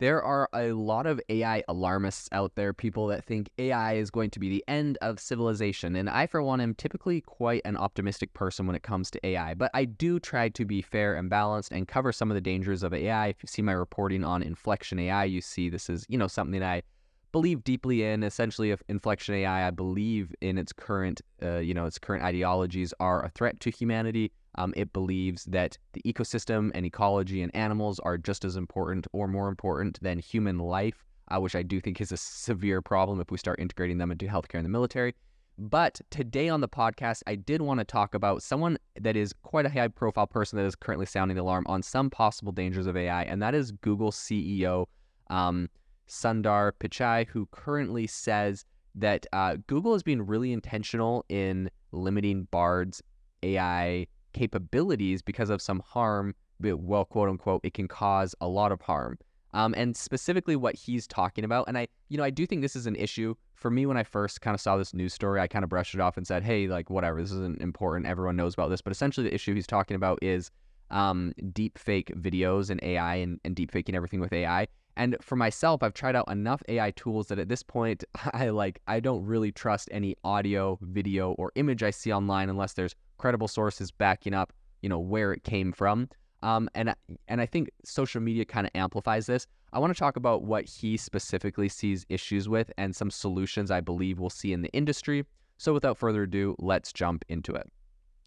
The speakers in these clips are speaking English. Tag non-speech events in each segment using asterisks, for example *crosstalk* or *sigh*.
There are a lot of AI alarmists out there, people that think AI is going to be the end of civilization. And I, for one, am typically quite an optimistic person when it comes to AI. But I do try to be fair and balanced and cover some of the dangers of AI. If you see my reporting on Inflection AI, you see this is, you know, something that I believe deeply in. Essentially, if Inflection AI, I believe in its current, uh, you know, its current ideologies are a threat to humanity. Um, it believes that the ecosystem and ecology and animals are just as important or more important than human life, uh, which I do think is a severe problem if we start integrating them into healthcare and the military. But today on the podcast, I did want to talk about someone that is quite a high profile person that is currently sounding the alarm on some possible dangers of AI, and that is Google CEO um, Sundar Pichai, who currently says that uh, Google is being really intentional in limiting Bard's AI capabilities because of some harm, well, quote unquote, it can cause a lot of harm. Um, and specifically what he's talking about. And I, you know, I do think this is an issue for me when I first kind of saw this news story. I kind of brushed it off and said, hey, like, whatever, this isn't important. Everyone knows about this. But essentially, the issue he's talking about is um, deep fake videos and AI and, and deep faking everything with AI. And for myself, I've tried out enough AI tools that at this point, *laughs* I like, I don't really trust any audio, video, or image I see online unless there's credible sources backing up, you know, where it came from. Um, and and I think social media kind of amplifies this. I want to talk about what he specifically sees issues with and some solutions I believe we'll see in the industry. So without further ado, let's jump into it.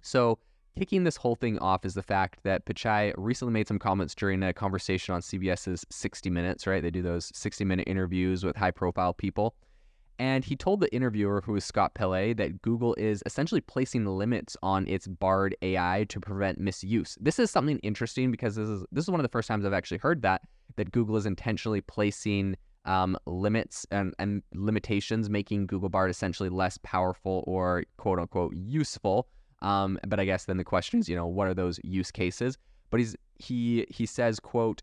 So kicking this whole thing off is the fact that Pichai recently made some comments during a conversation on CBS's 60 Minutes. Right, they do those 60 minute interviews with high profile people. And he told the interviewer, who is Scott Pelley, that Google is essentially placing limits on its Bard AI to prevent misuse. This is something interesting because this is this is one of the first times I've actually heard that that Google is intentionally placing um, limits and, and limitations, making Google Bard essentially less powerful or quote unquote useful. Um, but I guess then the question is, you know, what are those use cases? But he's he he says, quote,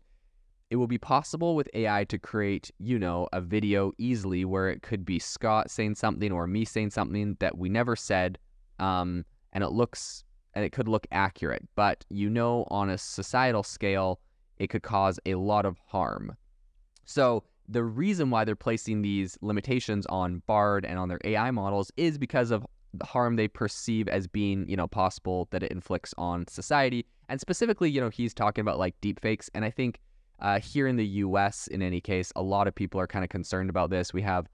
it will be possible with AI to create, you know, a video easily where it could be Scott saying something or me saying something that we never said, um, and it looks and it could look accurate. But you know, on a societal scale, it could cause a lot of harm. So the reason why they're placing these limitations on Bard and on their AI models is because of the harm they perceive as being, you know, possible that it inflicts on society. And specifically, you know, he's talking about like deepfakes. And I think uh, here in the U.S., in any case, a lot of people are kind of concerned about this. We have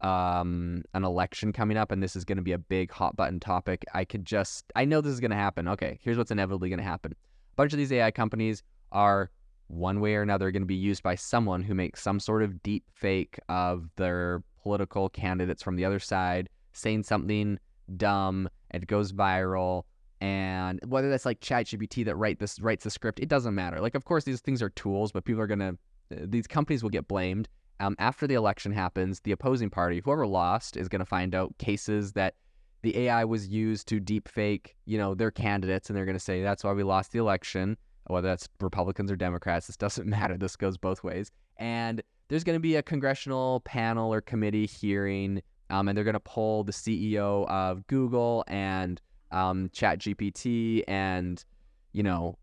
um, an election coming up, and this is going to be a big hot button topic. I could just, I know this is going to happen. Okay, here's what's inevitably going to happen. A bunch of these AI companies are one way or another going to be used by someone who makes some sort of deep fake of their political candidates from the other side saying something dumb. It goes viral and whether that's like ChatGPT that write this writes the script, it doesn't matter. Like, of course, these things are tools, but people are gonna these companies will get blamed. Um, after the election happens, the opposing party, whoever lost, is gonna find out cases that the AI was used to deep fake, you know, their candidates, and they're gonna say that's why we lost the election. Whether that's Republicans or Democrats, this *laughs* doesn't matter. This goes both ways. And there's going to be a congressional panel or committee hearing, um, and they're going to pull the CEO of Google and um, Chat GPT and you know,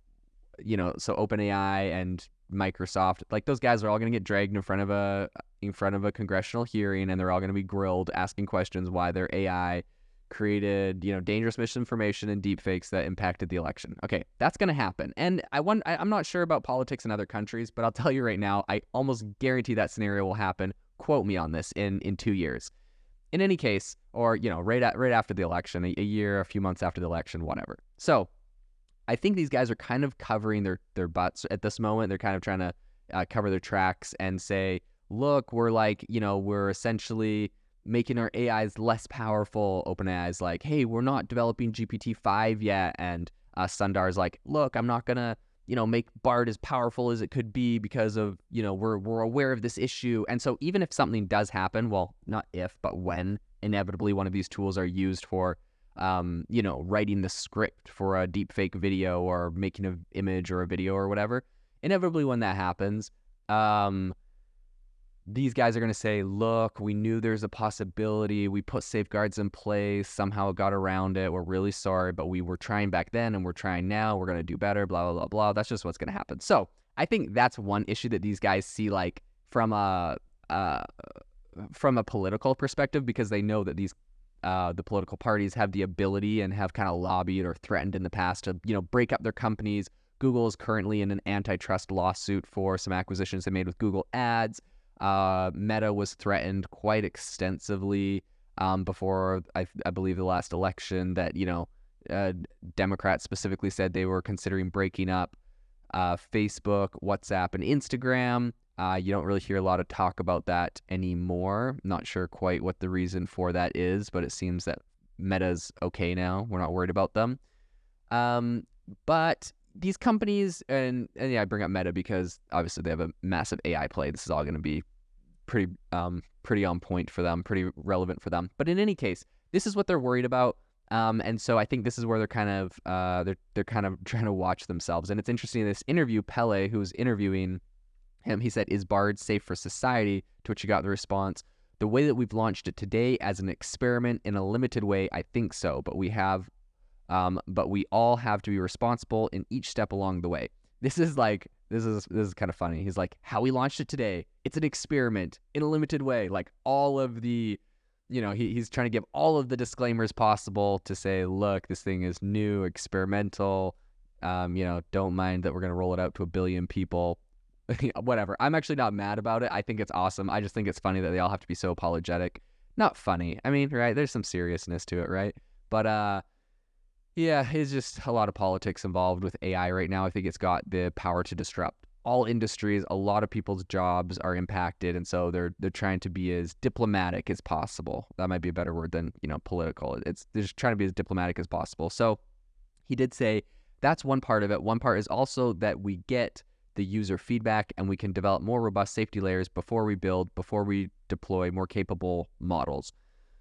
you know, so OpenAI and Microsoft, like those guys are all going to get dragged in front of a in front of a congressional hearing, and they're all going to be grilled, asking questions why their AI created, you know, dangerous misinformation and deepfakes that impacted the election. Okay, that's going to happen, and I want I, I'm not sure about politics in other countries, but I'll tell you right now, I almost guarantee that scenario will happen. Quote me on this in in two years in any case, or you know, right at, right after the election, a, a year, a few months after the election, whatever. So, I think these guys are kind of covering their their butts at this moment. They're kind of trying to uh, cover their tracks and say, look, we're like, you know, we're essentially making our AIs less powerful. OpenAI's like, hey, we're not developing GPT five yet, and uh, Sundar's like, look, I'm not gonna you know, make Bard as powerful as it could be because of, you know, we're we're aware of this issue. And so even if something does happen, well, not if, but when inevitably one of these tools are used for um, you know, writing the script for a deep fake video or making an image or a video or whatever, inevitably when that happens, um, these guys are going to say, look, we knew there's a possibility. We put safeguards in place, somehow got around it. We're really sorry, but we were trying back then and we're trying now. We're going to do better, blah, blah, blah, blah. That's just what's going to happen. So I think that's one issue that these guys see like from a uh, from a political perspective because they know that these uh, the political parties have the ability and have kind of lobbied or threatened in the past to you know break up their companies. Google is currently in an antitrust lawsuit for some acquisitions they made with Google Ads. Uh, Meta was threatened quite extensively um, before I, I, believe the last election that you know uh, Democrats specifically said they were considering breaking up uh, Facebook, WhatsApp, and Instagram. Uh, you don't really hear a lot of talk about that anymore. Not sure quite what the reason for that is, but it seems that Meta's okay now. We're not worried about them. Um, but these companies, and, and yeah, I bring up Meta because obviously they have a massive AI play. This is all going to be pretty um, pretty on point for them, pretty relevant for them. But in any case, this is what they're worried about. Um, and so I think this is where they're kind of uh, they're they're kind of *laughs* trying to watch themselves. And it's interesting in this interview, Pelley, who's interviewing him, he said, "Is Bard safe for society?" To which he got the response, "The way that we've launched it today as an experiment in a limited way, I think so. But we have, um, but we all have to be responsible in each step along the way." This is like this is this is kind of funny. He's like, "How we launched it today? It's an experiment in a limited way. Like all of the." you know, he, he's trying to give all of the disclaimers possible to say, look, this thing is new, experimental. Um, you know, don't mind that we're to roll it out to a billion people. *laughs* Whatever. I'm actually not mad about it. I think it's awesome. I just think it's funny that they all have to be so apologetic. Not funny. I mean, right? There's some seriousness to it, right? But uh, yeah, it's just a lot of politics involved with AI right now. I think it's got the power to disrupt all industries, a lot of people's jobs are impacted, and so they're they're trying to be as diplomatic as possible. That might be a better word than you know political. It's they're just trying to be as diplomatic as possible. So he did say that's one part of it. One part is also that we get the user feedback and we can develop more robust safety layers before we build, before we deploy more capable models.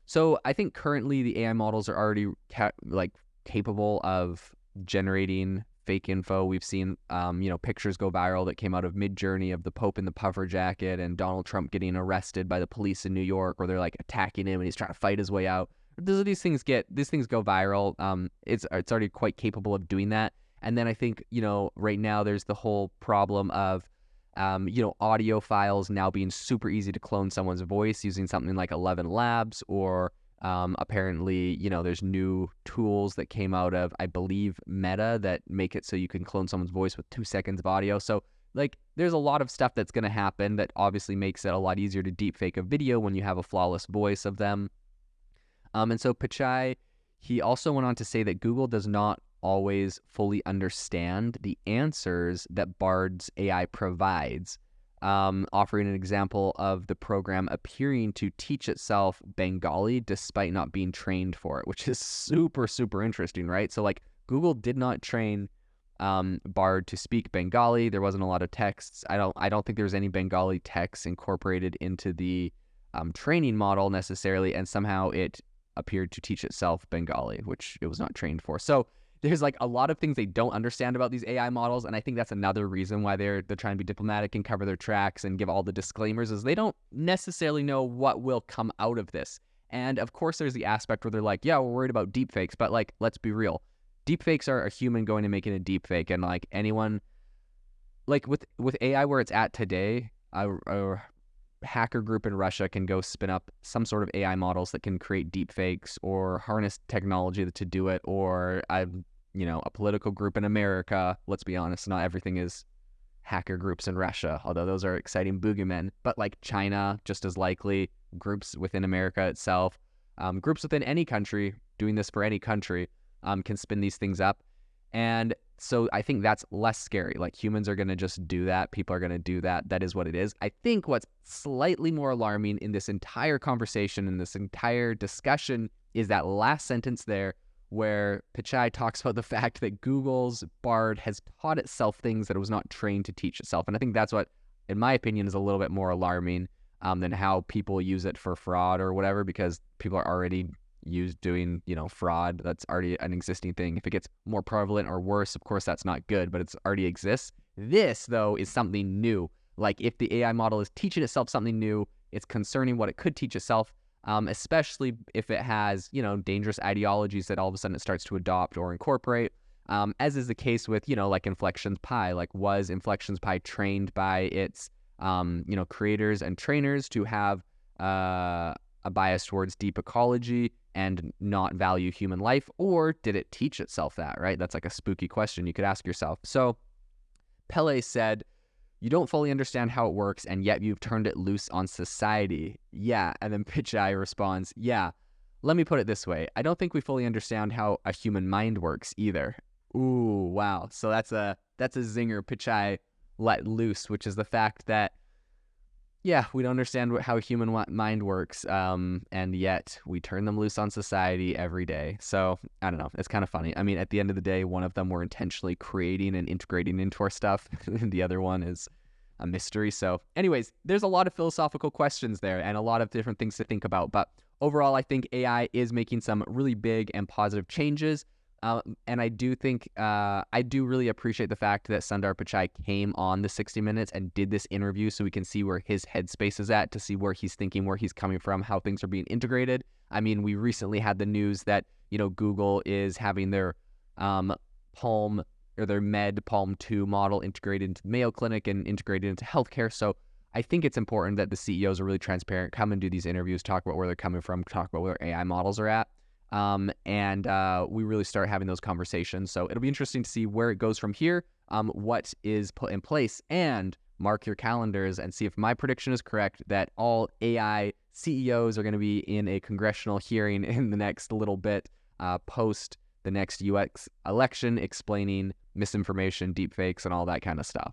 So I think currently the AI models are already ca- like capable of generating fake info. We've seen, um, you know, pictures go viral that came out of Midjourney of the Pope in the puffer jacket and Donald Trump getting arrested by the police in New York, where they're like attacking him and he's trying to fight his way out. These, these things get these things go viral. Um, it's it's already quite capable of doing that. And then I think you know right now there's the whole problem of um, you know, audio files now being super easy to clone someone's voice using something like Eleven Labs or um, apparently, you know, there's new tools that came out of, I believe, Meta that make it so you can clone someone's voice with two seconds of audio. So, like, there's a lot of stuff that's going to happen that obviously makes it a lot easier to deepfake a video when you have a flawless voice of them. Um, and so Pichai, he also went on to say that Google does not always fully understand the answers that Bard's AI provides um, offering an example of the program appearing to teach itself Bengali despite not being trained for it, which is super, super interesting, right? So, like, Google did not train um, Bard to speak Bengali. There wasn't a lot of texts. I don't. I don't think there's any Bengali texts incorporated into the um, training model necessarily, and somehow it appeared to teach itself Bengali, which it was not trained for. So there's like a lot of things they don't understand about these AI models, and I think that's another reason why they're they're trying to be diplomatic and cover their tracks and give all the disclaimers is they don't necessarily know what will come out of this. And of course, there's the aspect where they're like, yeah, we're worried about deepfakes, but like, let's be real, deepfakes are a human going and making a deepfake, and like anyone, like with with AI where it's at today, a, a hacker group in Russia can go spin up some sort of AI models that can create deepfakes or harness technology to do it, or I'm you know, a political group in America. Let's be honest, not everything is hacker groups in Russia, although those are exciting boogeymen. But like China, just as likely, groups within America itself, um, groups within any country doing this for any country um, can spin these things up. And so I think that's less scary. Like humans are going to just do that. People are going to do that. That is what it is. I think what's slightly more alarming in this entire conversation, in this entire discussion, is that last sentence there where Pichai talks *laughs* about the fact that Google's Bard has taught itself things that it was not trained to teach itself. And I think that's what, in my opinion, is a little bit more alarming um, than how people use it for fraud or whatever, because people are already used doing, you know, fraud. That's already an existing thing. If it gets more prevalent or worse, of course, that's not good, but it's already exists. This, though, is something new. Like if the AI model is teaching itself something new, it's concerning what it could teach itself um, especially if it has, you know, dangerous ideologies that all of a sudden it starts to adopt or incorporate. Um, as is the case with, you know, like Inflections Pi. Like, was Inflections Pi trained by its, um, you know, creators and trainers to have uh, a bias towards deep ecology and not value human life, or did it teach itself that? Right? That's like a spooky question you could ask yourself. So, Pelley said, you don't fully understand how it works, and yet you've turned it loose on society. Yeah. And then *laughs* Pichai responds, Yeah. Let me put it this way I don't think we fully understand how a human mind works either. Ooh, wow. So that's a that's a zinger Pichai let loose, which is the fact that yeah, we don't understand how human mind works, um, and yet we turn them loose on society every day. So I don't know. It's kind of funny. I mean, at the end of the day, one of them we're intentionally creating and integrating into our stuff, *laughs* and the other one is a mystery. So, anyways, there's a lot of philosophical questions there and a lot of different things to think about. But overall, I think AI is making some really big and positive changes. Uh, and I do think uh, I do really appreciate the fact that Sundar Pichai came on the 60 Minutes and did this interview so we can see where his headspace is at, to see where he's thinking, where he's coming from, how things are being integrated. I mean, we recently had the news that you know Google is having their um, Palm or their Med Palm 2 model integrated into the Mayo Clinic and integrated into healthcare. So I think it's important that the CEOs are really transparent, come and do these interviews, talk about where they're coming from, talk about where AI models are at um, and uh, we really start having those conversations. So it'll be interesting to see where it goes from here, um, what is put in place, and mark your calendars and see if my prediction is correct that all AI CEOs are going to be in a congressional hearing *laughs* in the next little bit uh, post the next UX election explaining misinformation, deepfakes, and all that kind of stuff.